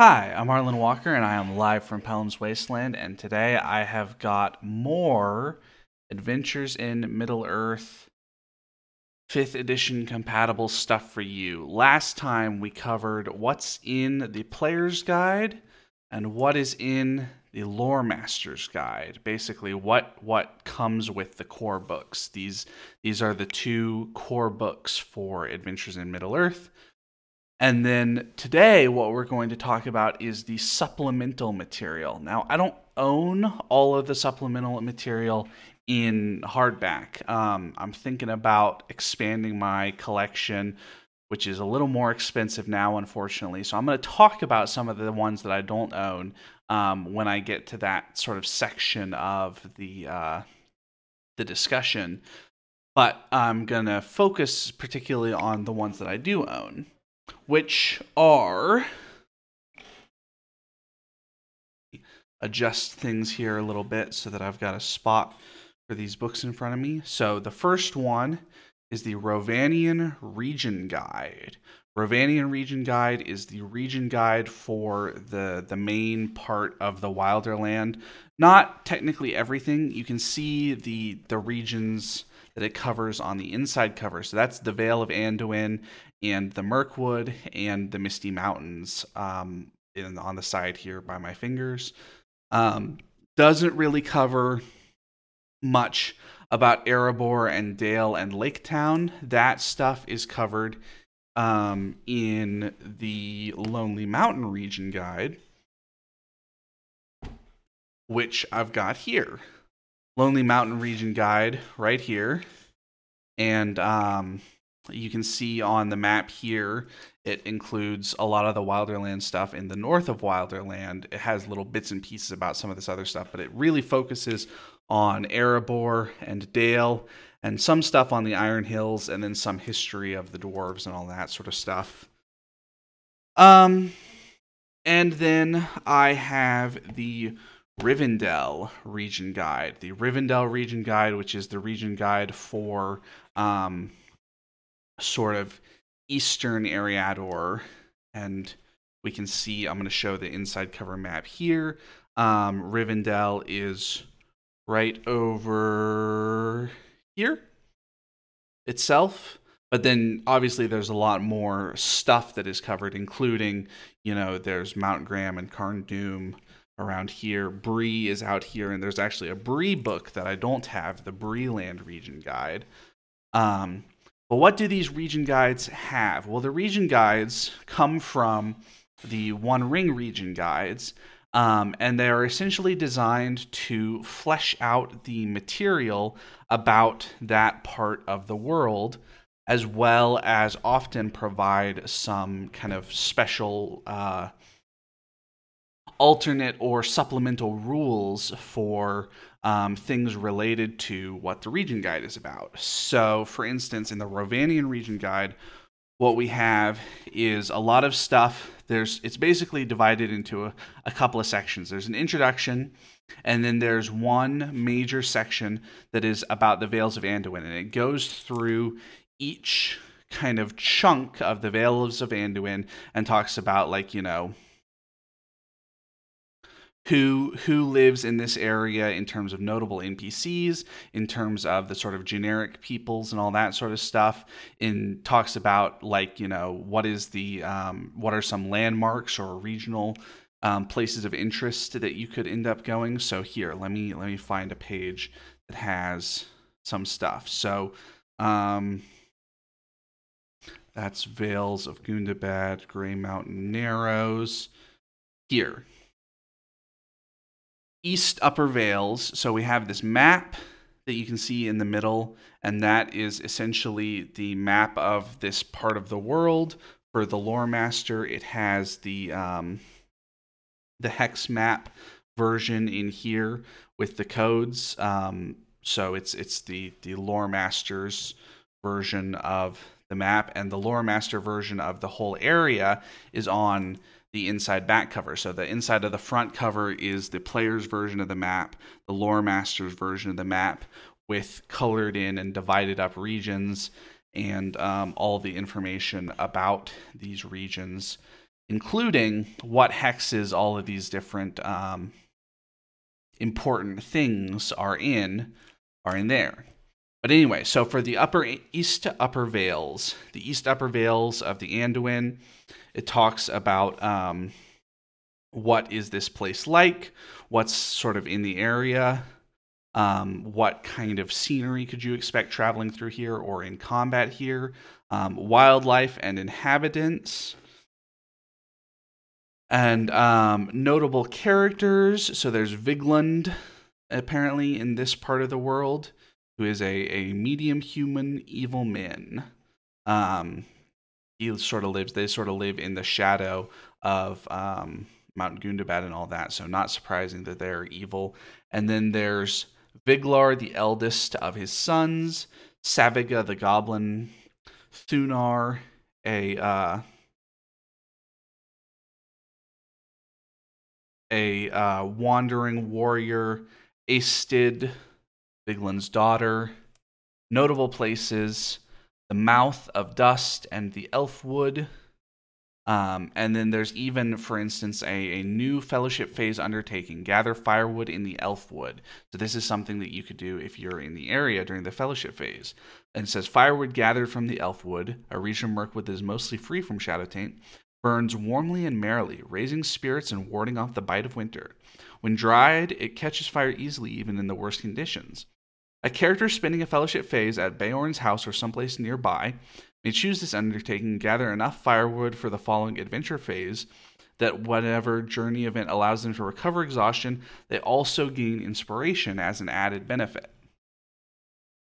Hi, I'm Arlen Walker, and I am live from Pellam's Wasteland. And today I have got more Adventures in Middle Earth 5th edition compatible stuff for you. Last time we covered what's in the player's guide and what is in the lore master's guide basically what what comes with the core books these these are the two core books for adventures in middle earth and then today, what we're going to talk about is the supplemental material. Now, I don't own all of the supplemental material in hardback. Um, I'm thinking about expanding my collection, which is a little more expensive now, unfortunately. So I'm going to talk about some of the ones that I don't own um, when I get to that sort of section of the uh, the discussion. But I'm going to focus particularly on the ones that I do own which are adjust things here a little bit so that I've got a spot for these books in front of me. So the first one is the Rhovanion Region Guide. Rhovanion Region Guide is the region guide for the the main part of the Wilderland. Not technically everything. You can see the the regions that it covers on the inside cover. So that's the Vale of Anduin and the Mirkwood and the Misty Mountains um, in, on the side here by my fingers. Um, doesn't really cover much about Erebor and Dale and Lake Town. That stuff is covered um, in the Lonely Mountain Region Guide, which I've got here. Lonely Mountain Region Guide right here. And um, you can see on the map here, it includes a lot of the Wilderland stuff in the north of Wilderland. It has little bits and pieces about some of this other stuff, but it really focuses on Erebor and Dale and some stuff on the Iron Hills and then some history of the dwarves and all that sort of stuff. Um and then I have the Rivendell region guide. The Rivendell region guide, which is the region guide for um sort of eastern Eriador, and we can see, I'm going to show the inside cover map here. Um, Rivendell is right over here itself. But then obviously there's a lot more stuff that is covered, including, you know, there's Mount Gram and Carn around here. Bree is out here, and there's actually a Bree book that I don't have, the Bree Land Region Guide. Um, but what do these region guides have? Well, the region guides come from the One Ring region guides, um, and they are essentially designed to flesh out the material about that part of the world, as well as often provide some kind of special uh, alternate or supplemental rules for um, things related to what the region guide is about. So, for instance, in the Rhovanion region guide, what we have is a lot of stuff. There's it's basically divided into a, a couple of sections. There's an introduction, and then there's one major section that is about the Vales of Anduin, and it goes through each kind of chunk of the Vales of Anduin and talks about like you know who who lives in this area in terms of notable NPCs, in terms of the sort of generic peoples and all that sort of stuff. In talks about like you know what is the um, what are some landmarks or regional um, places of interest that you could end up going. So here, let me let me find a page that has some stuff. So. Um, that's Vales of Gundabad, Grey Mountain Narrows. Here, East Upper Vales. So we have this map that you can see in the middle, and that is essentially the map of this part of the world. For the lore master, it has the um, the hex map version in here with the codes. Um, so it's it's the the lore master's version of the map, and the lore master version of the whole area is on the inside back cover. So the inside of the front cover is the player's version of the map, the lore master's version of the map with colored in and divided up regions and um, all the information about these regions. including what hexes all of these different um, important things are in, are in there. But anyway, so for the upper east upper vales, the east upper vales of the Anduin, it talks about um, what is this place like, what's sort of in the area, um, what kind of scenery could you expect traveling through here or in combat here, um, wildlife and inhabitants, and um, notable characters. So there's Vigeland, apparently, in this part of the world, who is a, a medium human evil man. Um, he sort of lives, they sort of live in the shadow of um, Mount Gundabad and all that. So not surprising that they're evil. And then there's Viglar, the eldest of his sons, Saviga the goblin, Thunar, a uh, a uh, wandering warrior, Astid, Vigland's daughter. Notable places: the mouth of dust and the Elfwood. Um, and then there's even, for instance, a, a new fellowship phase undertaking gather firewood in the Elfwood. So, this is something that you could do if you're in the area during the fellowship phase. And it says firewood gathered from the Elfwood, a region that is mostly free from shadow taint, burns warmly and merrily, raising spirits and warding off the bite of winter. When dried, it catches fire easily, even in the worst conditions. A character spending a fellowship phase at Beorn's house or someplace nearby may choose this undertaking gather enough firewood for the following adventure phase that whatever journey event allows them to recover exhaustion, they also gain inspiration as an added benefit.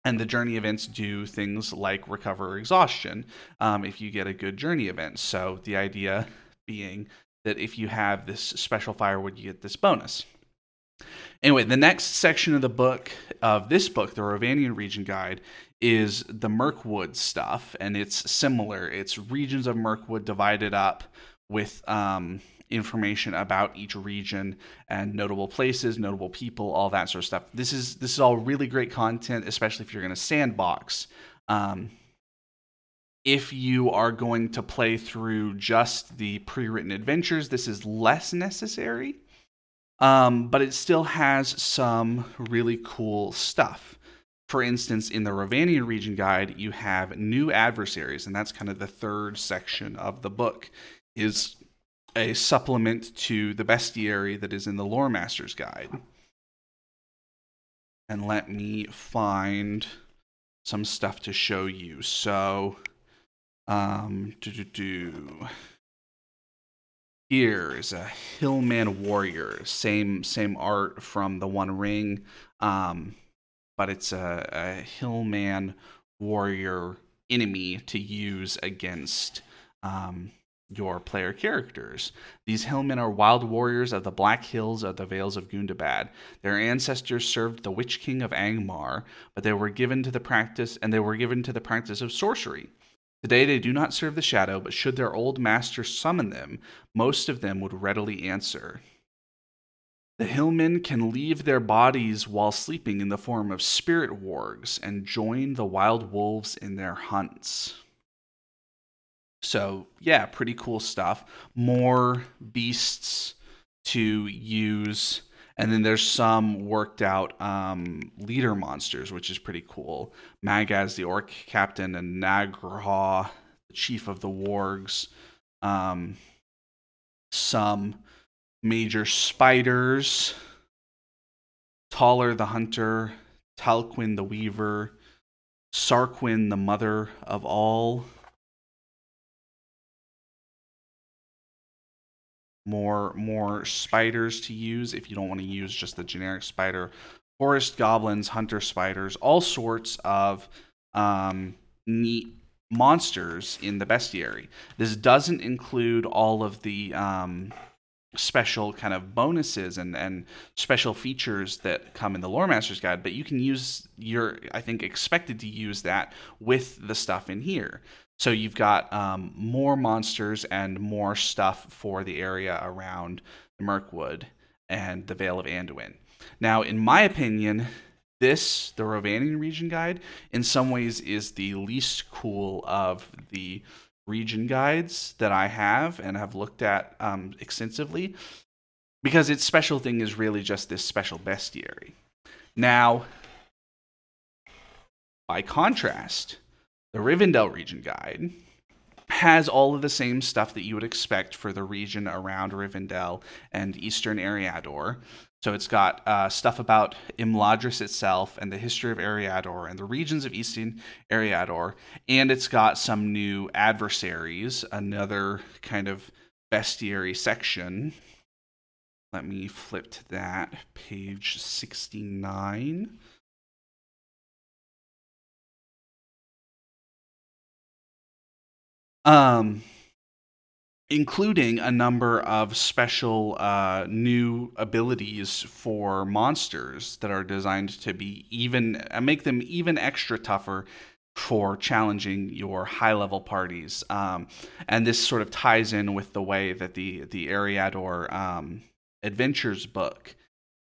And the journey events do things like recover exhaustion um, if you get a good journey event. So the idea being that if you have this special firewood, you get this bonus. Anyway, the next section of the book, of this book, the Rhovanion Region Guide, is the Mirkwood stuff, and it's similar. It's regions of Mirkwood divided up with um, information about each region and notable places, notable people, all that sort of stuff. This is this is all really great content, especially if you're going to sandbox. Um, if you are going to play through just the pre-written adventures, this is less necessary, um, but it still has some really cool stuff. For instance, in the Rhovanion region guide, you have new adversaries, and that's kind of the third section of the book, is a supplement to the bestiary that is in the Lore Master's Guide. And let me find some stuff to show you. So, um, do do do. Here is a Hillman warrior, same same art from the One Ring. Um, but it's a, a Hillman warrior enemy to use against um, your player characters. These Hillmen are wild warriors of the Black Hills of the Vales of Gundabad. Their ancestors served the Witch King of Angmar, but they were given to the practice and they were given to the practice of sorcery. Today they do not serve the shadow, but should their old master summon them, most of them would readily answer. The hillmen can leave their bodies while sleeping in the form of spirit wargs and join the wild wolves in their hunts. So, yeah, pretty cool stuff. More beasts to use. And then there's some worked out um, leader monsters, which is pretty cool. Magaz, the orc captain, and Nagraha, the chief of the wargs. Um, some major spiders, Taller the hunter, Talquin the weaver, Sarquin the mother of all. More more spiders to use if you don't want to use just the generic spider. Forest goblins, hunter spiders, all sorts of um, neat monsters in the bestiary. This doesn't include all of the um, special kind of bonuses and, and special features that come in the lore master's guide but you can use your i think expected to use that with the stuff in here so you've got um, more monsters and more stuff for the area around the mirkwood and the vale of anduin now in my opinion this the Rhovanion region guide in some ways is the least cool of the region guides that I have and have looked at um, extensively because its special thing is really just this special bestiary. Now, by contrast, the Rivendell region guide has all of the same stuff that you would expect for the region around Rivendell and Eastern Eriador. So it's got uh, stuff about Imladris itself and the history of Eriador and the regions of Eastern Eriador, and it's got some new adversaries, another kind of bestiary section. Let me flip to that, page 69. Um, including a number of special uh, new abilities for monsters that are designed to be even uh, make them even extra tougher for challenging your high level parties. Um, and this sort of ties in with the way that the the Eriador um, Adventures book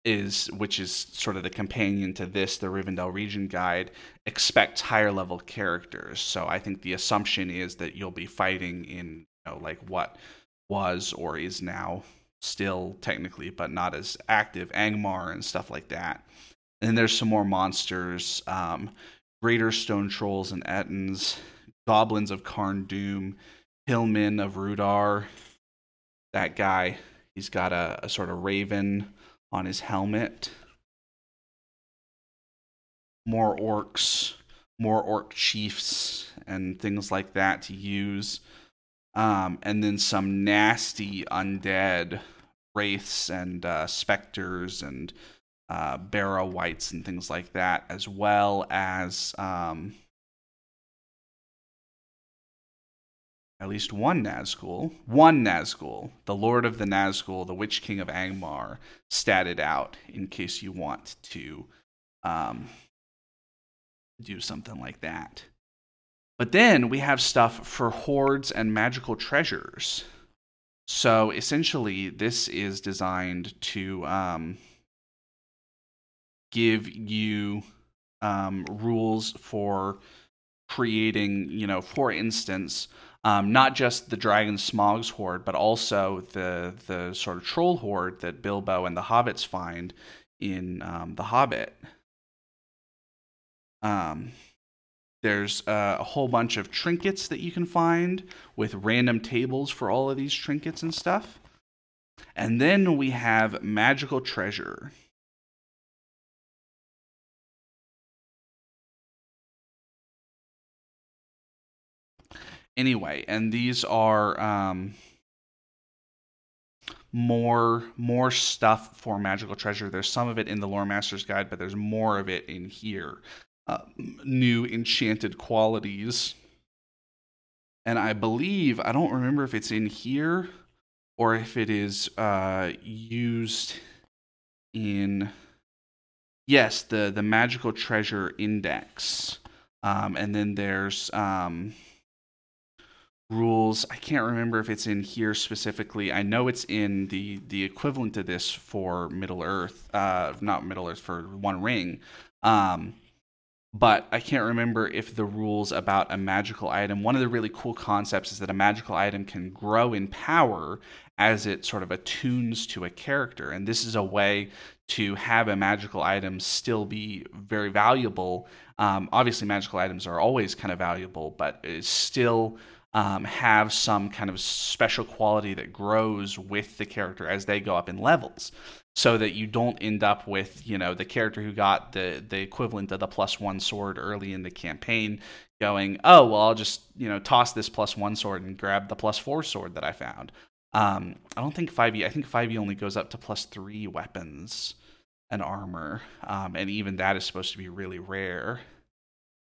is which is sort of the companion to this the Rivendell region guide expects higher level characters. So i think the assumption is that you'll be fighting in you know, like what was or is now still technically but not as active angmar and stuff like that. And there's some more monsters um, greater stone trolls and ettins goblins of Carn Dûm hillmen of Rhudaur. That guy he's got a, a sort of raven on his helmet. More orcs, more orc chiefs, and things like that to use. Um, and then some nasty undead wraiths and uh, specters and uh, barrow wights and things like that, as well as um, at least one Nazgul, one Nazgul, the Lord of the Nazgul, the Witch King of Angmar, statted out in case you want to um, do something like that. But then we have stuff for hoards and magical treasures. So essentially, this is designed to um, give you um, rules for creating, you know, for instance, um, not just the dragon Smaug's hoard, but also the the sort of troll hoard that Bilbo and the hobbits find in um, the Hobbit. Um, there's a whole bunch of trinkets that you can find with random tables for all of these trinkets and stuff. And then we have magical treasure. Anyway, and these are um, more more stuff for magical treasure. There's some of it in the Lore Master's Guide, but there's more of it in here. Uh, new enchanted qualities, and I believe I don't remember if it's in here or if it is uh, used in yes the the magical treasure index, um, and then there's um, rules. I can't remember if it's in here specifically. I know it's in the the equivalent to this for Middle Earth, uh, not Middle Earth for One Ring. Um, but I can't remember if the rules about a magical item. One of the really cool concepts is that a magical item can grow in power as it sort of attunes to a character, and this is a way to have a magical item still be very valuable. Um, obviously, magical items are always kind of valuable, but it's still um, have some kind of special quality that grows with the character as they go up in levels so that you don't end up with you know the character who got the the equivalent of the plus one sword early in the campaign going oh well i'll just you know toss this plus one sword and grab the plus four sword that i found. Um, i don't think 5e i think 5e only goes up to plus three weapons and armor um, and even that is supposed to be really rare.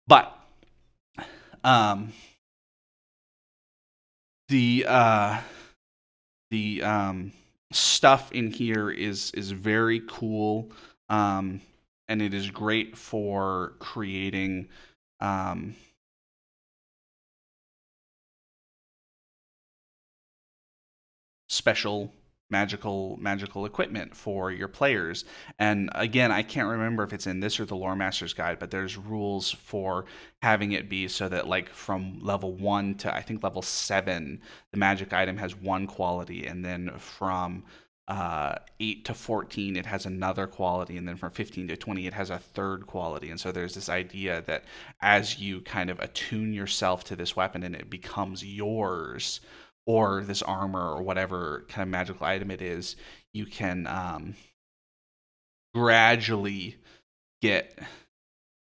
But um the uh, the um, stuff in here is is very cool, um, and it is great for creating. Um, special magical magical equipment for your players. And again, I can't remember if it's in this or the Lore Master's Guide, but there's rules for having it be so that like from level 1 to I think level 7, the magic item has one quality and then from uh, 8 to 14 it has another quality and then from 15 to 20 it has a third quality and so there's this idea that as you kind of attune yourself to this weapon and it becomes yours or this armor or whatever kind of magical item it is, you can um, gradually get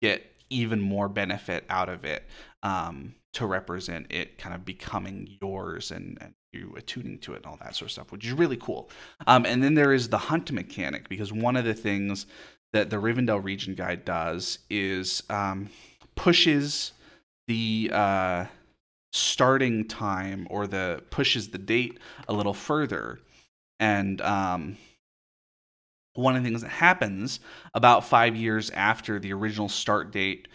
get even more benefit out of it um, to represent it kind of becoming yours and, and you attuning to it and all that sort of stuff, which is really cool. Um, and then there is the hunt mechanic because one of the things that the Rivendell region guide does is um, pushes the uh, starting time or the pushes the date a little further. And um, one of the things that happens about five years after the original start date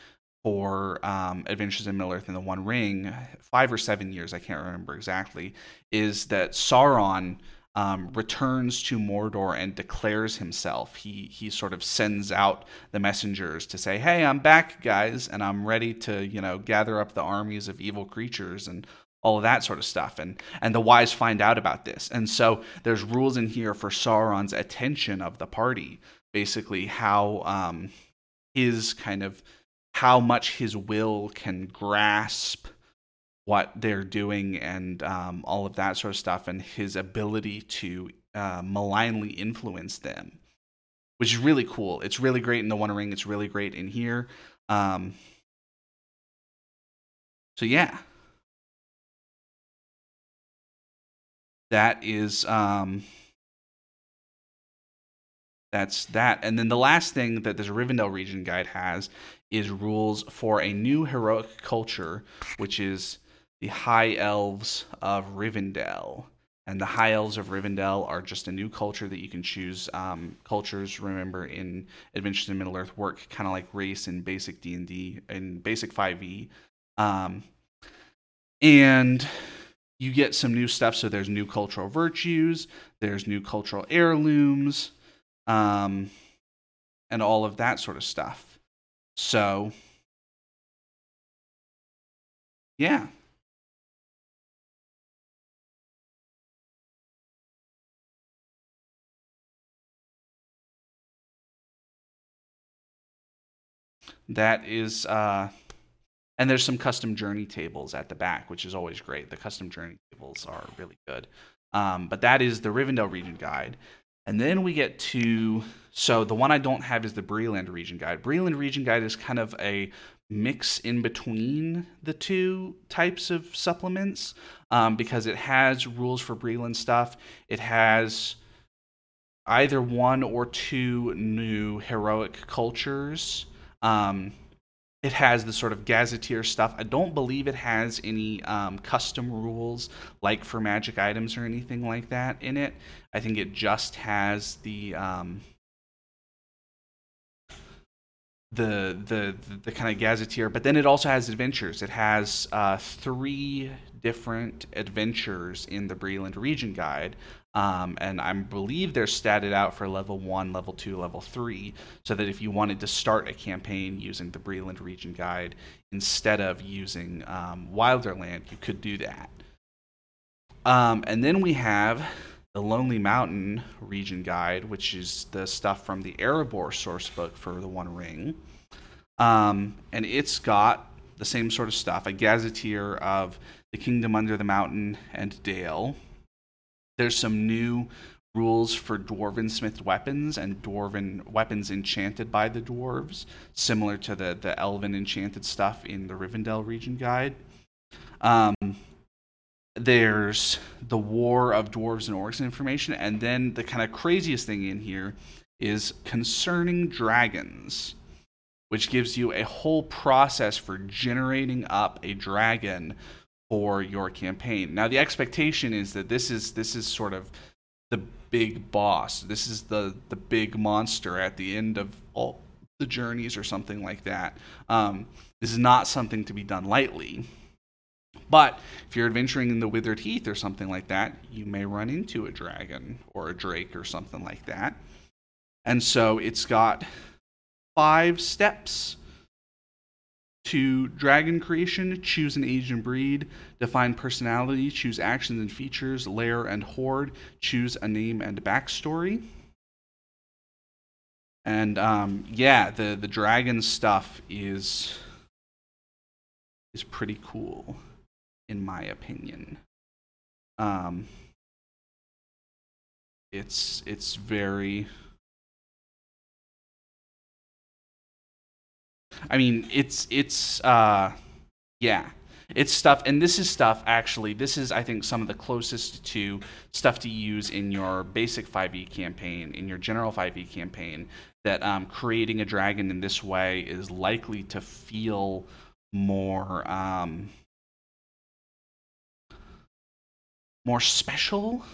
for um, Adventures in Middle Earth and the One Ring, five or seven years, I can't remember exactly, is that Sauron um, returns to Mordor and declares himself. He he sort of sends out the messengers to say, "Hey, I'm back, guys, and I'm ready to you know gather up the armies of evil creatures and all of that sort of stuff." And and the wise find out about this, and so there's rules in here for Sauron's attention of the party, basically how um, his kind of how much his will can grasp what they're doing and um, all of that sort of stuff, and his ability to uh, malignly influence them, which is really cool. It's really great in the One Ring. It's really great in here. Um, so yeah, that is um, that's that. And then the last thing that this Rivendell region guide has is rules for a new heroic culture, which is the High Elves of Rivendell. And the High Elves of Rivendell are just a new culture that you can choose. Um, cultures, remember, in Adventures in Middle Earth work kind of like race in basic D and D and basic Five E. Um, and you get some new stuff. So there's new cultural virtues, there's new cultural heirlooms, um, and all of that sort of stuff. So, yeah, that is uh, and there's some custom journey tables at the back which is always great. The custom journey tables are really good. Um, but that is the rivendell region guide. And then we get to so the one i don't have is the Bree-land region guide. Bree-land region guide is kind of a mix in between the two types of supplements um, because it has rules for Bree-land stuff. It has either one or two new heroic cultures um, it has the sort of gazetteer stuff. I don't believe it has any um, custom rules like for magic items or anything like that in it. I think it just has the um, the the the kind of gazetteer. But then it also has adventures. It has uh, three different adventures in the Bree-land region guide. Um, and I believe they're statted out for level one, level two, level three, so that if you wanted to start a campaign using the Bree-land region guide instead of using um, Wilderland, you could do that. Um, and then we have the Lonely Mountain region guide, which is the stuff from the Erebor source book for the One Ring. Um, and it's got the same sort of stuff a gazetteer of the Kingdom Under the Mountain and Dale there's some new rules for dwarven smith weapons and dwarven weapons enchanted by the dwarves, similar to the, the elven enchanted stuff in the Rivendell region guide. Um, there's the war of dwarves and orcs information, and then the kind of craziest thing in here is concerning dragons, which gives you a whole process for generating up a dragon for your campaign. Now the expectation is that this is this is sort of the big boss. This is the the big monster at the end of all the journeys or something like that. Um, this is not something to be done lightly. But if you're adventuring in the Withered Heath or something like that, you may run into a dragon or a drake or something like that. And so it's got five steps to dragon creation choose an age and breed define personality choose actions and features lair and hoard choose a name and backstory. And um, yeah the the dragon stuff is is pretty cool in my opinion. Um it's it's very I mean, it's it's uh yeah. It's stuff and this is stuff actually. This is I think some of the closest to stuff to use in your basic 5e campaign, in your general 5e campaign that um, creating a dragon in this way is likely to feel more um, more special,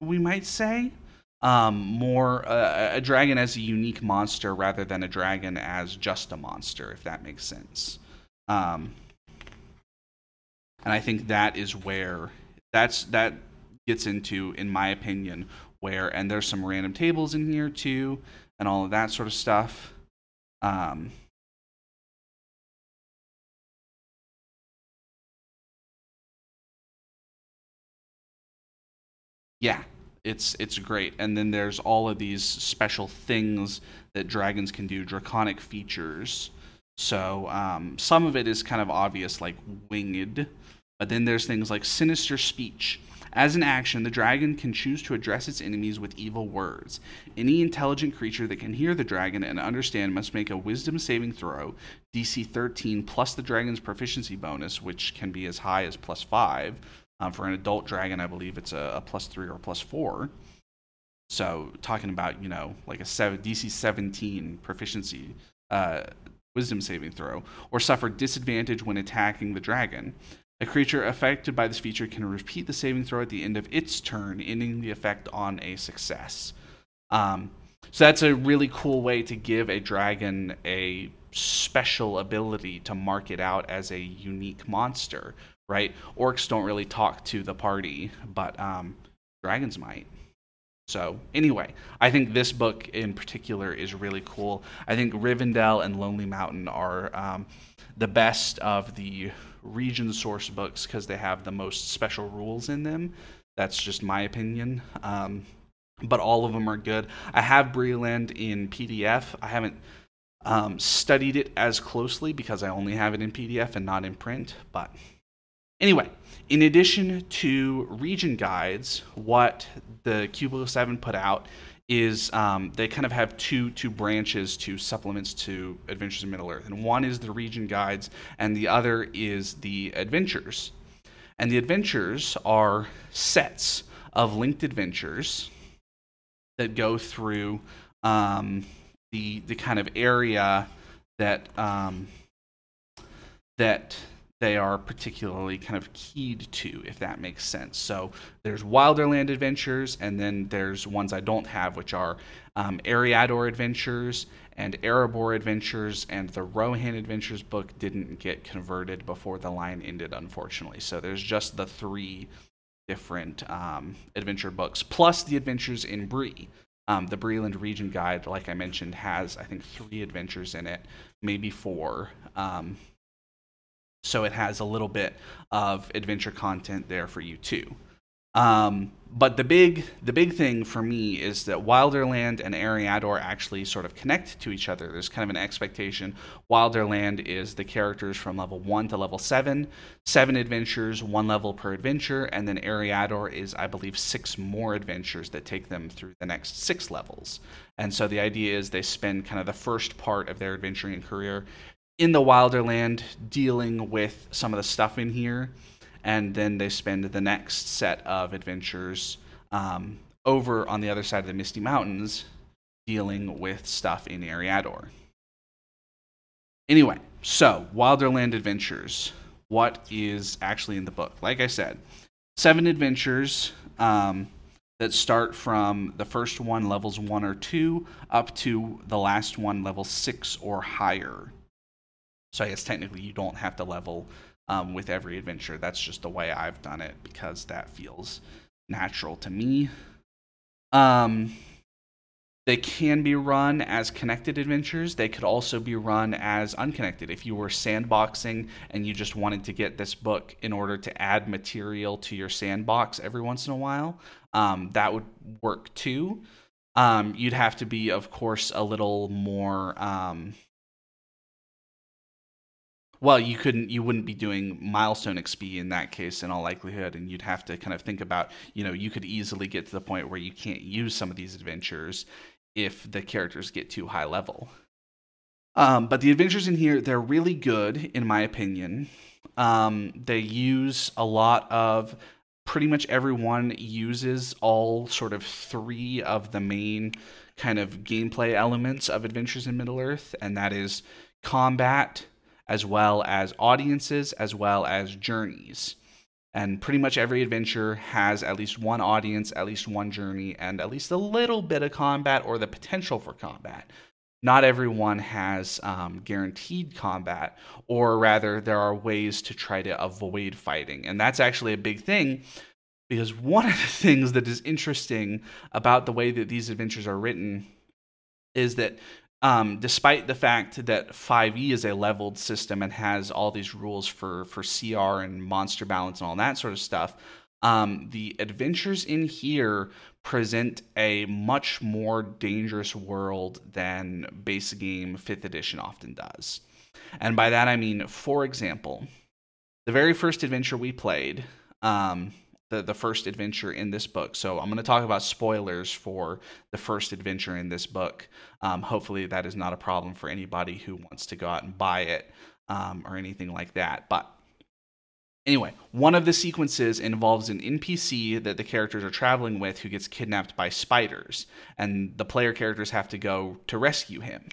we might say um, more uh, a dragon as a unique monster rather than a dragon as just a monster, if that makes sense. Um, and I think that is where that's that gets into, in my opinion, where and there's some random tables in here too, and all of that sort of stuff. Um, yeah, it's it's great. And then there's all of these special things that dragons can do, draconic features. So um, some of it is kind of obvious, like winged, but then there's things like sinister speech. As an action, the dragon can choose to address its enemies with evil words. Any intelligent creature that can hear the dragon and understand must make a wisdom saving throw, DC 13 plus the dragon's proficiency bonus, which can be as high as plus 5, um, for an adult dragon, I believe it's a, a plus three or plus four. So talking about you know like a seven, DC 17 proficiency uh, wisdom saving throw, or suffer disadvantage when attacking the dragon. A creature affected by this feature can repeat the saving throw at the end of its turn, ending the effect on a success. Um, so that's a really cool way to give a dragon a special ability to mark it out as a unique monster right? Orcs don't really talk to the party, but um, dragons might. So, anyway, I think this book in particular is really cool. I think Rivendell and Lonely Mountain are um, the best of the region source books because they have the most special rules in them. That's just my opinion. Um, but all of them are good. I have Bree-land in PDF. I haven't um, studied it as closely because I only have it in PDF and not in print, but Anyway, in addition to region guides, what the Cubicle 7 put out is um, they kind of have two two branches to supplements to Adventures in Middle Earth, and one is the region guides, and the other is the adventures. And the adventures are sets of linked adventures that go through um, the the kind of area that um, that they are particularly kind of keyed to, if that makes sense. So there's Wilderland Adventures, and then there's ones I don't have, which are um, Eriador Adventures and Erebor Adventures, and the Rohan Adventures book didn't get converted before the line ended, unfortunately. So there's just the three different um, adventure books, plus the adventures in Bree. Um, the Breeland Region Guide, like I mentioned, has I think three adventures in it, maybe four. Um, so it has a little bit of adventure content there for you too. Um, but the big the big thing for me is that Wilderland and Eriador actually sort of connect to each other. There's kind of an expectation. Wilderland is the characters from level one to level seven, seven adventures, one level per adventure, and then Eriador is, I believe, six more adventures that take them through the next six levels. And so the idea is they spend kind of the first part of their adventuring career in the Wilderland dealing with some of the stuff in here, and then they spend the next set of adventures um, over on the other side of the Misty Mountains dealing with stuff in Eriador. Anyway, so Wilderland Adventures. What is actually in the book? Like I said, seven adventures um, that start from the first one, levels one or two, up to the last one, level six or higher. So I guess technically you don't have to level um, with every adventure. That's just the way I've done it because that feels natural to me. Um, they can be run as connected adventures. They could also be run as unconnected. If you were sandboxing and you just wanted to get this book in order to add material to your sandbox every once in a while, um, that would work too. Um, you'd have to be, of course, a little more. Um, well, you couldn't, you wouldn't be doing milestone XP in that case, in all likelihood, and you'd have to kind of think about, you know, you could easily get to the point where you can't use some of these adventures if the characters get too high level. Um, but the adventures in here, they're really good, in my opinion. Um, they use a lot of pretty much everyone uses all sort of three of the main kind of gameplay elements of Adventures in Middle Earth, and that is combat, as well as audiences, as well as journeys. And pretty much every adventure has at least one audience, at least one journey, and at least a little bit of combat or the potential for combat. Not everyone has um, guaranteed combat, or rather, there are ways to try to avoid fighting. And that's actually a big thing because one of the things that is interesting about the way that these adventures are written is that um, despite the fact that 5e is a leveled system and has all these rules for for CR and monster balance and all that sort of stuff, um, the adventures in here present a much more dangerous world than base game 5th edition often does. And by that I mean, for example, the very first adventure we played, um, the, the first adventure in this book. So I'm going to talk about spoilers for the first adventure in this book. Um, hopefully, that is not a problem for anybody who wants to go out and buy it um, or anything like that. But Anyway, one of the sequences involves an NPC that the characters are traveling with who gets kidnapped by spiders, and the player characters have to go to rescue him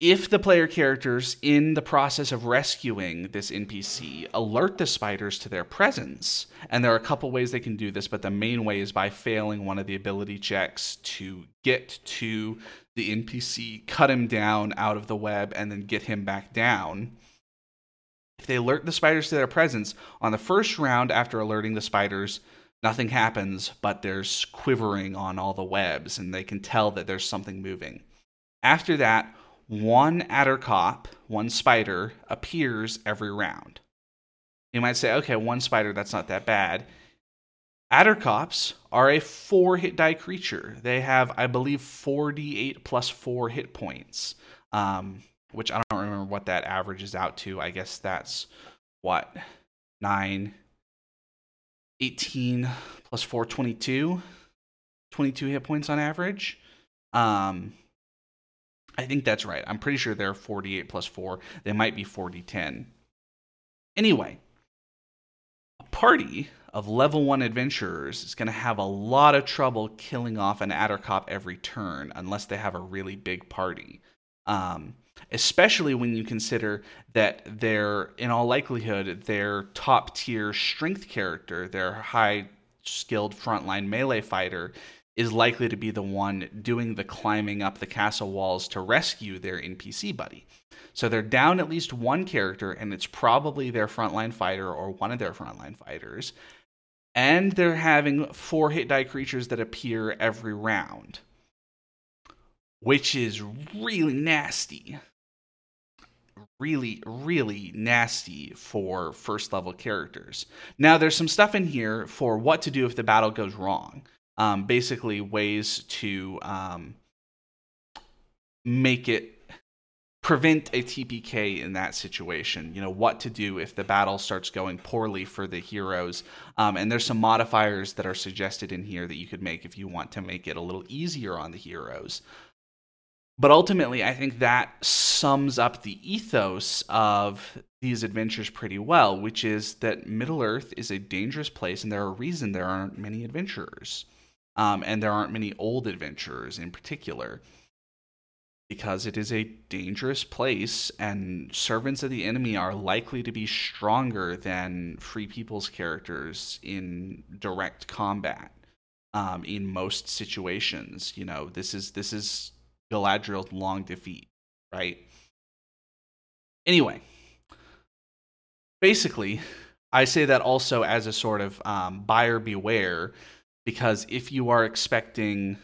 if the player characters in the process of rescuing this NPC alert the spiders to their presence, and there are a couple ways they can do this, but the main way is by failing one of the ability checks to get to the NPC, cut him down out of the web, and then get him back down. If they alert the spiders to their presence, on the first round after alerting the spiders, nothing happens, but there's quivering on all the webs, and they can tell that there's something moving. After that, one Attercop, one spider, appears every round. You might say, okay, one spider, that's not that bad. Attercops are a four hit die creature. They have, I believe, 48 plus four hit points, um, which I don't remember what that averages out to. I guess that's what? 9, 18 plus 4, 22. 22 hit points on average. Um, I think that's right. I'm pretty sure they're 48 plus 4. They might be 40 10. Anyway, a party of level 1 adventurers is going to have a lot of trouble killing off an Attercop every turn unless they have a really big party. Um, especially when you consider that they're, in all likelihood, their top tier strength character, their high skilled frontline melee fighter, is likely to be the one doing the climbing up the castle walls to rescue their NPC buddy. So they're down at least one character, and it's probably their frontline fighter or one of their frontline fighters. And they're having four hit die creatures that appear every round, which is really nasty. Really, really nasty for first level characters. Now, there's some stuff in here for what to do if the battle goes wrong um, basically ways to um, make it prevent a TPK in that situation. You know, what to do if the battle starts going poorly for the heroes. Um, and there's some modifiers that are suggested in here that you could make if you want to make it a little easier on the heroes. But ultimately, I think that sums up the ethos of these adventures pretty well, which is that Middle Earth is a dangerous place, and there are a reason there aren't many adventurers um, and there aren't many old adventurers in particular. Because it is a dangerous place and servants of the enemy are likely to be stronger than free people's characters in direct combat um, in most situations. You know this is this is galadriel's long defeat right? Anyway basically, I say that also as a sort of um, buyer beware, because if you are expecting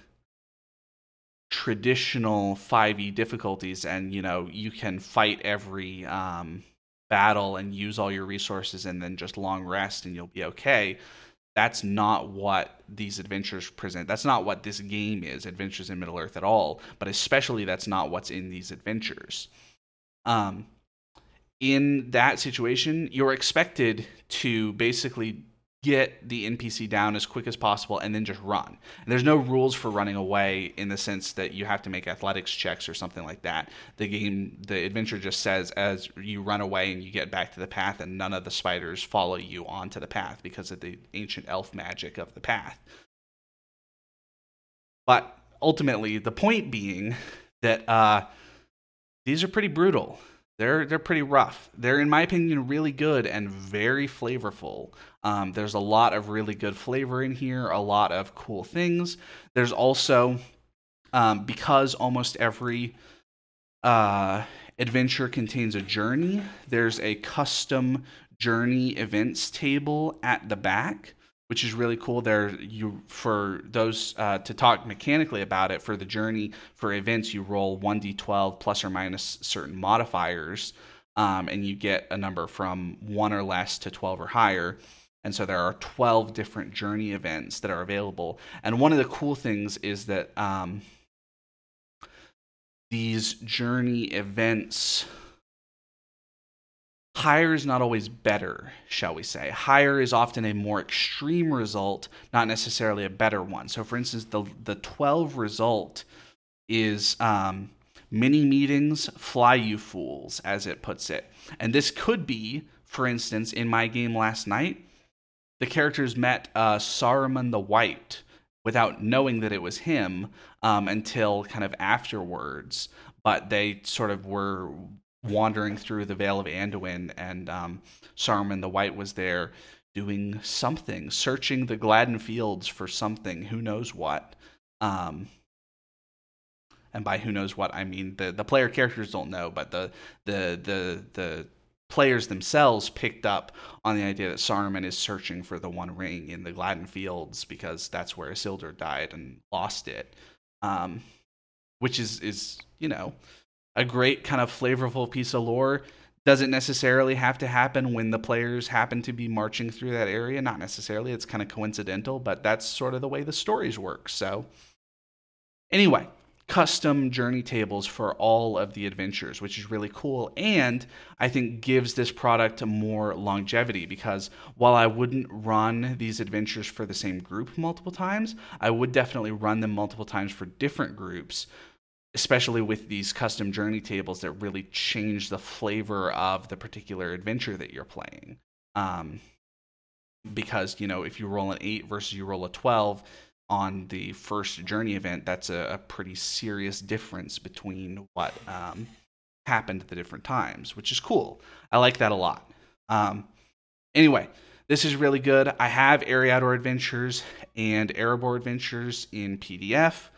traditional 5e difficulties and you know you can fight every um, battle and use all your resources and then just long rest and you'll be okay that's not what these adventures present. That's not what this game is adventures in middle earth at all. But especially that's not what's in these adventures. Um, in that situation you're expected to basically get the NPC down as quick as possible and then just run. And there's no rules for running away in the sense that you have to make athletics checks or something like that. The game, the adventure just says as you run away and you get back to the path, and none of the spiders follow you onto the path because of the ancient elf magic of the path. But ultimately, the point being that uh, these are pretty brutal. They're they're pretty rough. They're in my opinion really good and very flavorful. Um, there's a lot of really good flavor in here, a lot of cool things. There's also um, because almost every uh, adventure contains a journey. There's a custom journey events table at the back which is really cool. There, you for those uh, to talk mechanically about it for the journey for events, you roll one d12 plus or minus certain modifiers, um, and you get a number from one or less to 12 or higher. And so there are 12 different journey events that are available. And one of the cool things is that um, these journey events higher is not always better, shall we say. Higher is often a more extreme result, not necessarily a better one. So, for instance, the the 12 result is um, mini meetings, fly you fools, as it puts it. And this could be, for instance, in my game last night, the characters met uh, Saruman the White without knowing that it was him um, until kind of afterwards. But they sort of were wandering through the Vale of Anduin, and um, Saruman the White was there doing something, searching the Gladden Fields for something, who knows what. Um, and by who knows what, I mean the, the player characters don't know, but the the the the players themselves picked up on the idea that Saruman is searching for the One Ring in the Gladden Fields because that's where Isildur died and lost it, um, which is is you know a great kind of flavorful piece of lore. Doesn't necessarily have to happen when the players happen to be marching through that area. Not necessarily. It's kind of coincidental but that's sort of the way the stories work. So anyway custom journey tables for all of the adventures which is really cool and i think gives this product more longevity because while i wouldn't run these adventures for the same group multiple times i would definitely run them multiple times for different groups especially with these custom journey tables that really change the flavor of the particular adventure that you're playing. Um, because you know if you roll an eight versus you roll a twelve on the first journey event, that's a, a pretty serious difference between what um, happened at the different times, which is cool. I like that a lot. Um, anyway, this is really good. I have Eriador Adventures and Erebor Adventures in PDF.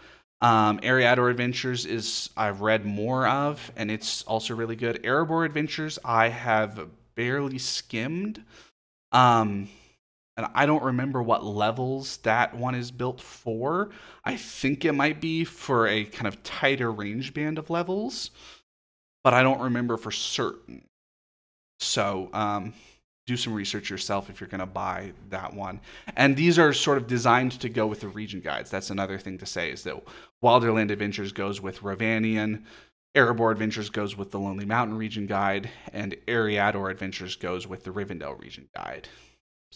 Um, Eriador Adventures is I've read more of, and it's also really good. Erebor Adventures I have barely skimmed, um, and I don't remember what levels that one is built for. I think it might be for a kind of tighter range band of levels, but I don't remember for certain. So, um, do some research yourself if you're going to buy that one. And these are sort of designed to go with the region guides. That's another thing to say is that Wilderland Adventures goes with Rhovanion, Erebor Adventures goes with the Lonely Mountain region guide, and Eriador Adventures goes with the Rivendell region guide.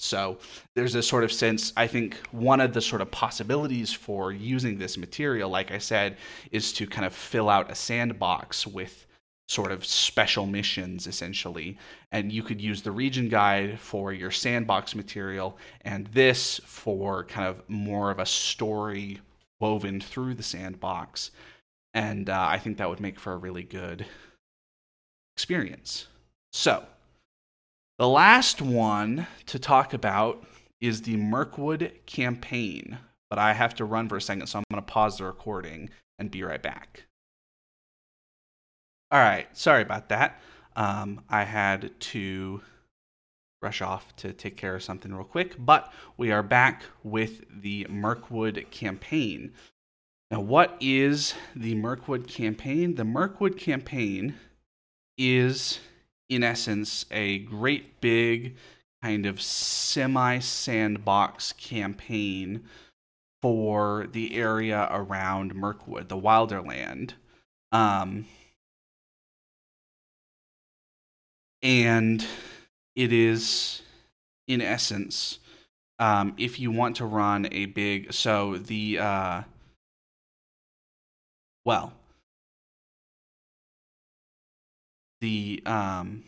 So there's a sort of sense, I think one of the sort of possibilities for using this material, like I said, is to kind of fill out a sandbox with sort of special missions essentially. And you could use the region guide for your sandbox material and this for kind of more of a story woven through the sandbox. And uh, i think that would make for a really good experience. So the last one to talk about is the Mirkwood campaign but i have to run for a second so i'm going to pause the recording and be right back all right, sorry about that. Um, I had to rush off to take care of something real quick, but we are back with the Mirkwood campaign. Now, what is the Mirkwood campaign? The Mirkwood campaign is, in essence, a great big kind of semi sandbox campaign for the area around Mirkwood, the Wilderland. Um, and it is, in essence, um, if you want to run a big, so the uh, well, the um,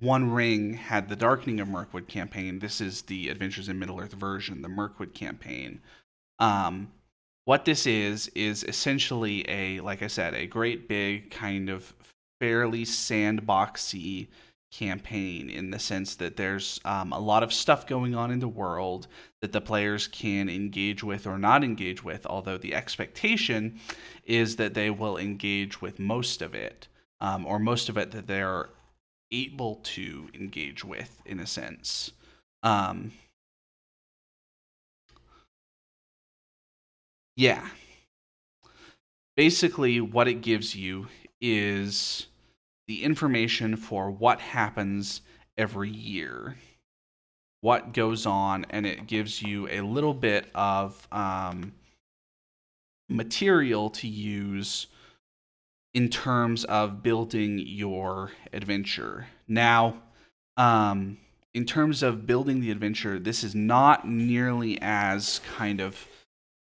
One Ring had the Darkening of Mirkwood campaign. This is the Adventures in Middle Earth version, the Mirkwood campaign. Um, what this is is essentially a, like I said, a great big kind of fairly sandboxy campaign in the sense that there's um, a lot of stuff going on in the world that the players can engage with or not engage with, although the expectation is that they will engage with most of it, um, or most of it that they're able to engage with, in a sense. Um, yeah. Basically, what it gives you is the information for what happens every year, what goes on, and it gives you a little bit of um, material to use in terms of building your adventure. Now, um, in terms of building the adventure, this is not nearly as kind of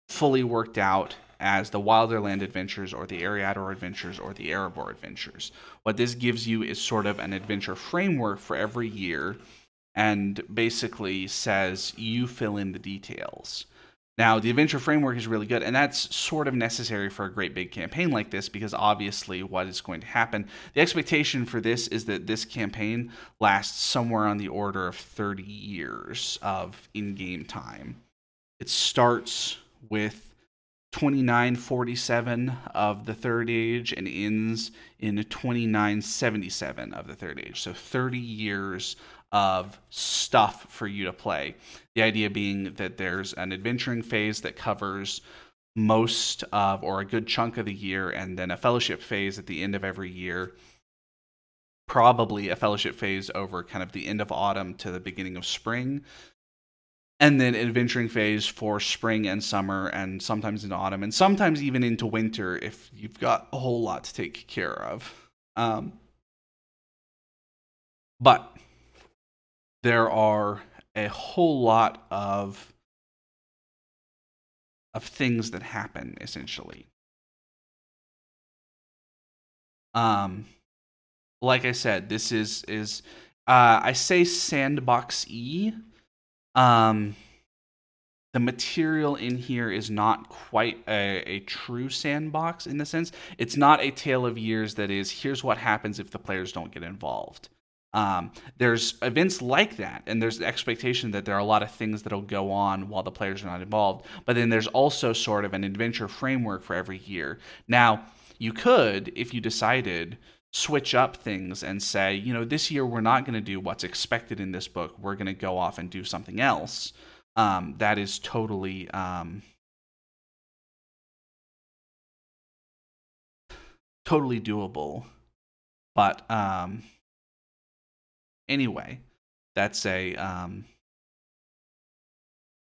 fully worked out as the Wilderland Adventures or the Eriador Adventures or the Erebor Adventures. What this gives you is sort of an adventure framework for every year and basically says you fill in the details. Now, the adventure framework is really good, and that's sort of necessary for a great big campaign like this because obviously, what is going to happen? The expectation for this is that this campaign lasts somewhere on the order of 30 years of in game time. It starts with 2947 of the Third Age and ends in 2977 of the Third Age. So 30 years of stuff for you to play. The idea being that there's an adventuring phase that covers most of or a good chunk of the year, and then a fellowship phase at the end of every year. Probably a fellowship phase over kind of the end of autumn to the beginning of spring and then adventuring phase for spring and summer and sometimes in autumn and sometimes even into winter if you've got a whole lot to take care of. Um, but there are a whole lot of of things that happen essentially. Um like i said this is is uh i say sandbox e um, the material in here is not quite a, a, true sandbox in the sense. It's not a tale of years that is, here's what happens if the players don't get involved. Um, there's events like that, and there's the expectation that there are a lot of things that'll go on while the players are not involved. But then there's also sort of an adventure framework for every year. Now, you could, if you decided, switch up things and say, you know, this year we're not going to do what's expected in this book. We're going to go off and do something else. Um, that is totally um, totally doable. But um, anyway, that's a um,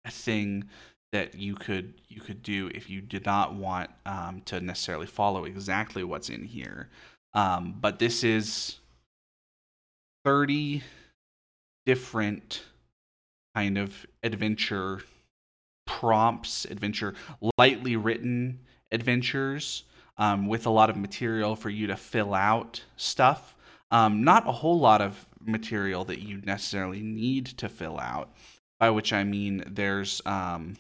a thing that you could you could do if you did not want um, to necessarily follow exactly what's in here. Um, but this is 30 different kind of adventure prompts, adventure, lightly written adventures um, with a lot of material for you to fill out stuff. Um, not a whole lot of material that you necessarily need to fill out, by which I mean there's. Um,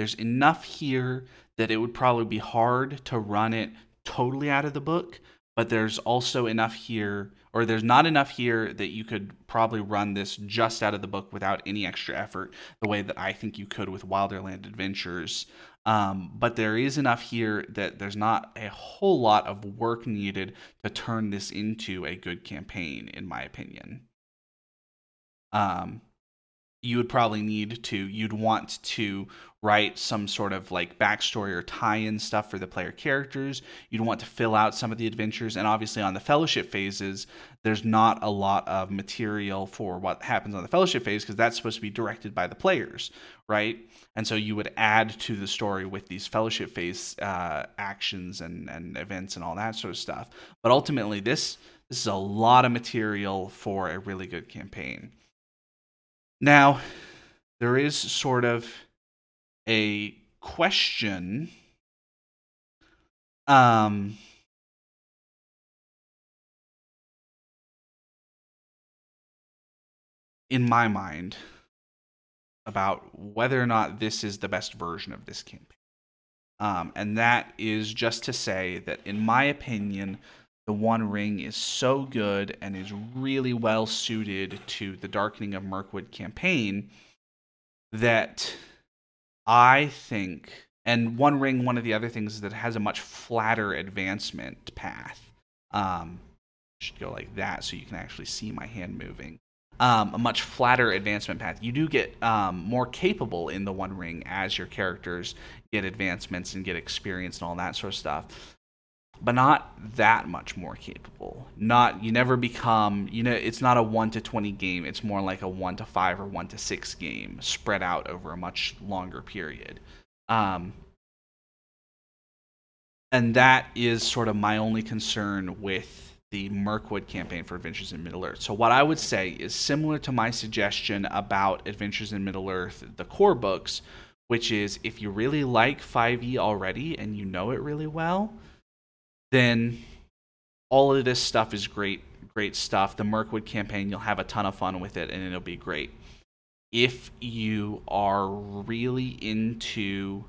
There's enough here that it would probably be hard to run it totally out of the book, but there's also enough here, or there's not enough here that you could probably run this just out of the book without any extra effort, the way that I think you could with Wilderland Adventures. Um, but there is enough here that there's not a whole lot of work needed to turn this into a good campaign, in my opinion. Um, you would probably need to you'd want to write some sort of like backstory or tie-in stuff for the player characters. You'd want to fill out some of the adventures and obviously on the fellowship phases there's not a lot of material for what happens on the fellowship phase because that's supposed to be directed by the players right? And so you would add to the story with these fellowship phase uh, actions and, and events and all that sort of stuff. But ultimately this this is a lot of material for a really good campaign now, there is sort of a question um, in my mind about whether or not this is the best version of this campaign. Um, and that is just to say that, in my opinion, the One Ring is so good and is really well suited to the Darkening of Mirkwood campaign that I think, and One Ring, one of the other things is that it has a much flatter advancement path. Um, should go like that so you can actually see my hand moving. Um, a much flatter advancement path. You do get um, more capable in the One Ring as your characters get advancements and get experience and all that sort of stuff but not that much more capable. Not you never become you know it's not a 1 to 20 game, it's more like a 1 to 5 or 1 to 6 game spread out over a much longer period. Um, and that is sort of my only concern with the Mirkwood campaign for Adventures in Middle Earth. So what I would say is similar to my suggestion about Adventures in Middle Earth, the core books, which is if you really like 5e already and you know it really well, then all of this stuff is great, great stuff. The Mirkwood campaign, you'll have a ton of fun with it, and it'll be great. If you are really into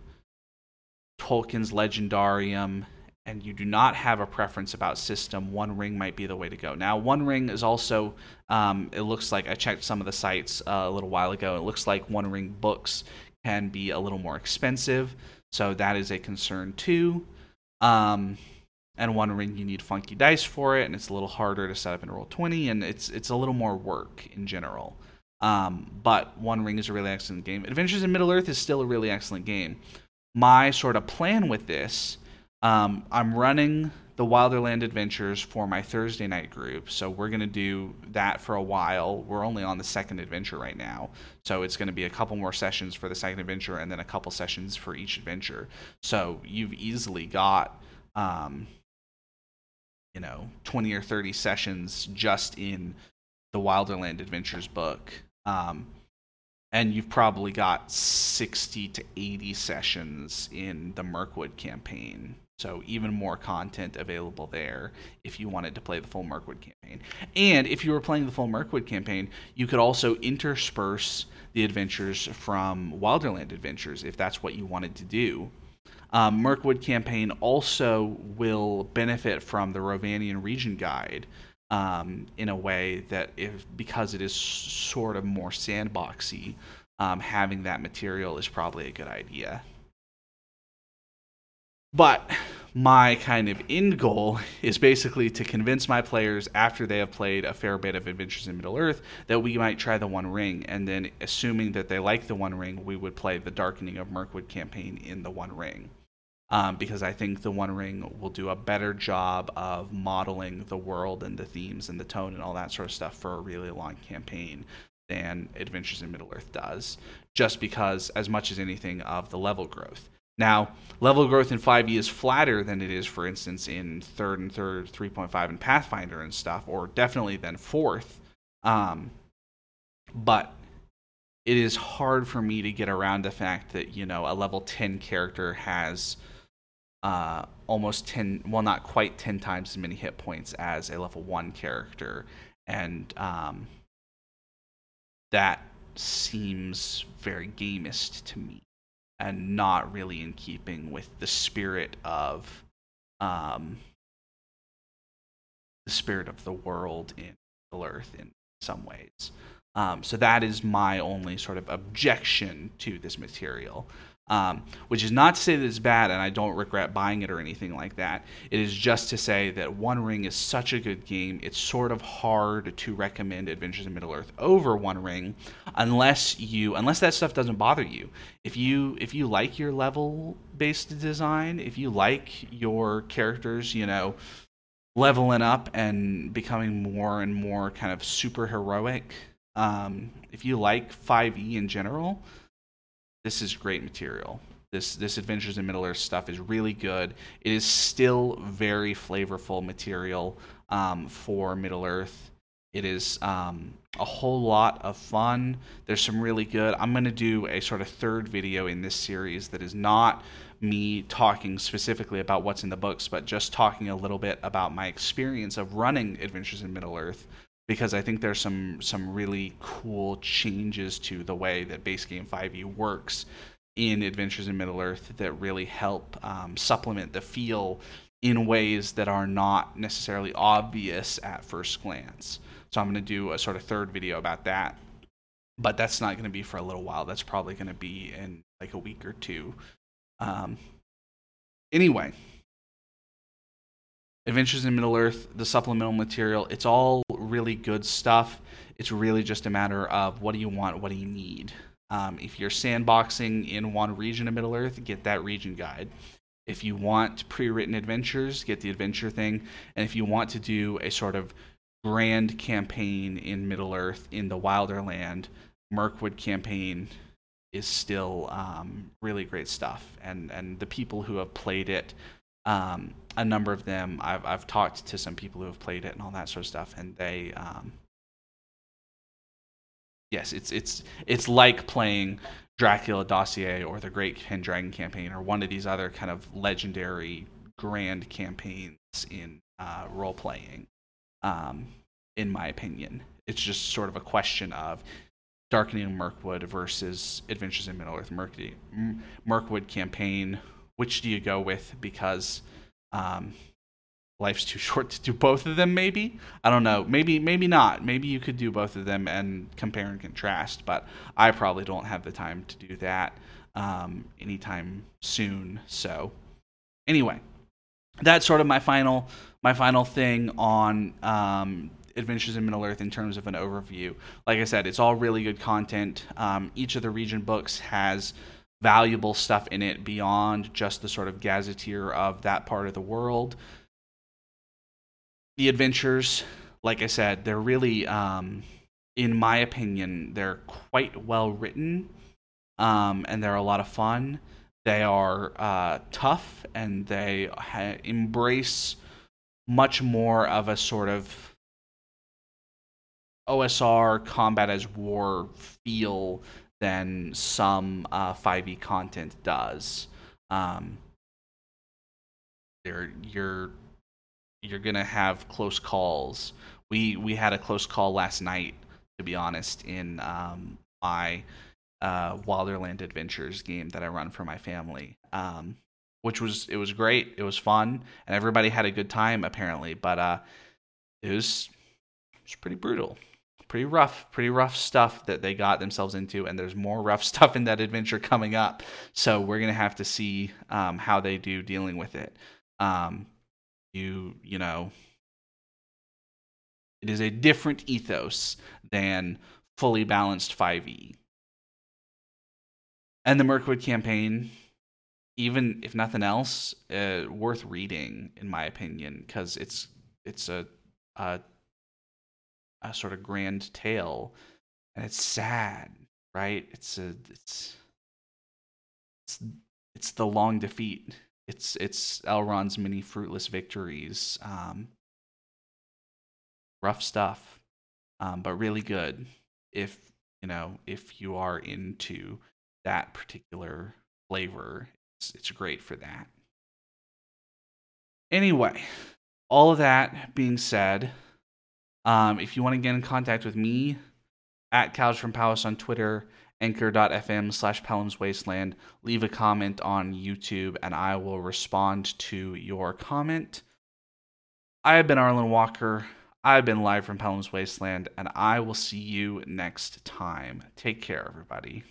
Tolkien's Legendarium and you do not have a preference about system, One Ring might be the way to go. Now, One Ring is also, um, it looks like I checked some of the sites uh, a little while ago. It looks like One Ring books can be a little more expensive, so that is a concern too. Um, and one ring you need funky dice for it and it's a little harder to set up in Roll20 and it's it's a little more work in general. Um, but one ring is a really excellent game. Adventures in middle earth is still a really excellent game. My sort of plan with this um, i'm running the wilderland adventures for my thursday night group so we're going to do that for a while. We're only on the second adventure right now so it's going to be a couple more sessions for the second adventure and then a couple sessions for each adventure. So you've easily got um, you know 20 or 30 sessions just in the wilderland adventures book. Um, and you've probably got 60 to 80 sessions in the mirkwood campaign. So even more content available there if you wanted to play the full mirkwood campaign. And if you were playing the full mirkwood campaign you could also intersperse the adventures from wilderland adventures if that's what you wanted to do um, Mirkwood campaign also will benefit from the Rhovanion region guide um, in a way that if because it is sort of more sandboxy, um, having that material is probably a good idea. But my kind of end goal is basically to convince my players after they have played a fair bit of Adventures in Middle Earth that we might try the One Ring, and then assuming that they like the One Ring, we would play the Darkening of Mirkwood campaign in the One Ring um, because I think the One Ring will do a better job of modeling the world and the themes and the tone and all that sort of stuff for a really long campaign than Adventures in Middle Earth does, just because, as much as anything, of the level growth. Now, level growth in 5e is flatter than it is, for instance, in third and third 3.5 and Pathfinder and stuff, or definitely than fourth. Um, but it is hard for me to get around the fact that, you know, a level 10 character has uh, almost 10, well, not quite 10 times as many hit points as a level 1 character. And um, that seems very gamist to me and not really in keeping with the spirit of um, the the spirit of the world in Middle Earth in some ways. Um, so that is my only sort of objection to this material. Um, which is not to say that it's bad and I don't regret buying it or anything like that. It is just to say that One Ring is such a good game. It's sort of hard to recommend Adventures in Middle Earth over One Ring unless you unless that stuff doesn't bother you. If you if you like your level based design, if you like your characters, you know, leveling up and becoming more and more kind of super heroic, um, if you like 5e in general, this is great material. This this Adventures in Middle Earth stuff is really good. It is still very flavorful material um, for Middle Earth. It is um, a whole lot of fun. There's some really good. I'm going to do a sort of third video in this series that is not me talking specifically about what's in the books, but just talking a little bit about my experience of running Adventures in Middle Earth because I think there's some some really cool changes to the way that base game 5e works in Adventures in Middle Earth that really help um, supplement the feel in ways that are not necessarily obvious at first glance. So I'm going to do a sort of third video about that, but that's not going to be for a little while. That's probably going to be in like a week or two. Um, anyway, Adventures in Middle Earth, the supplemental material, it's all really good stuff. It's really just a matter of what do you want, what do you need. Um, if you're sandboxing in one region of Middle Earth, get that region guide. If you want pre written adventures, get the adventure thing. And if you want to do a sort of grand campaign in Middle Earth in the Wilder Land, Mirkwood campaign is still um, really great stuff. And, and the people who have played it um, a number of them I've I've talked to some people who have played it and all that sort of stuff, and they um, yes, it's it's it's like playing Dracula Dossier or the Great Pendragon campaign or one of these other kind of legendary grand campaigns in uh, role playing. Um, in my opinion, it's just sort of a question of Darkening Mirkwood versus Adventures in Middle Earth Mirkwood campaign which do you go with? Because um, life's too short to do both of them. Maybe I don't know. Maybe maybe not. Maybe you could do both of them and compare and contrast. But I probably don't have the time to do that um, anytime soon. So anyway, that's sort of my final my final thing on um, Adventures in Middle Earth in terms of an overview. Like I said, it's all really good content. Um, each of the region books has valuable stuff in it beyond just the sort of gazetteer of that part of the world. The adventures, like I said, they're really, um, in my opinion, they're quite well written um, and they're a lot of fun. They are uh, tough and they ha- embrace much more of a sort of OSR combat as war feel than some uh, 5e content does. Um, you're you're you're gonna have close calls. We we had a close call last night, to be honest, in um, my uh, Wilderland Adventures game that I run for my family. Um, which was it was great. It was fun, and everybody had a good time apparently. But uh, it was it was pretty brutal pretty rough, pretty rough stuff that they got themselves into, and there's more rough stuff in that adventure coming up. So we're gonna have to see um, how they do dealing with it. Um, you you know, it is a different ethos than fully balanced 5e. And the Mirkwood campaign, even if nothing else, uh, worth reading in my opinion, because it's it's a, a a sort of grand tale, and it's sad, right? It's a it's it's it's the long defeat. It's it's Elrond's many fruitless victories. Um, rough stuff, um, but really good. If you know if you are into that particular flavor, it's it's great for that. Anyway, all of that being said, um, if you want to get in contact with me, at Cows from Palace on Twitter, anchor.fm slash Pellam's Wasteland, leave a comment on YouTube and I will respond to your comment. I have been Arlen Walker. I've been live from Pellam's Wasteland, and I will see you next time. Take care, everybody.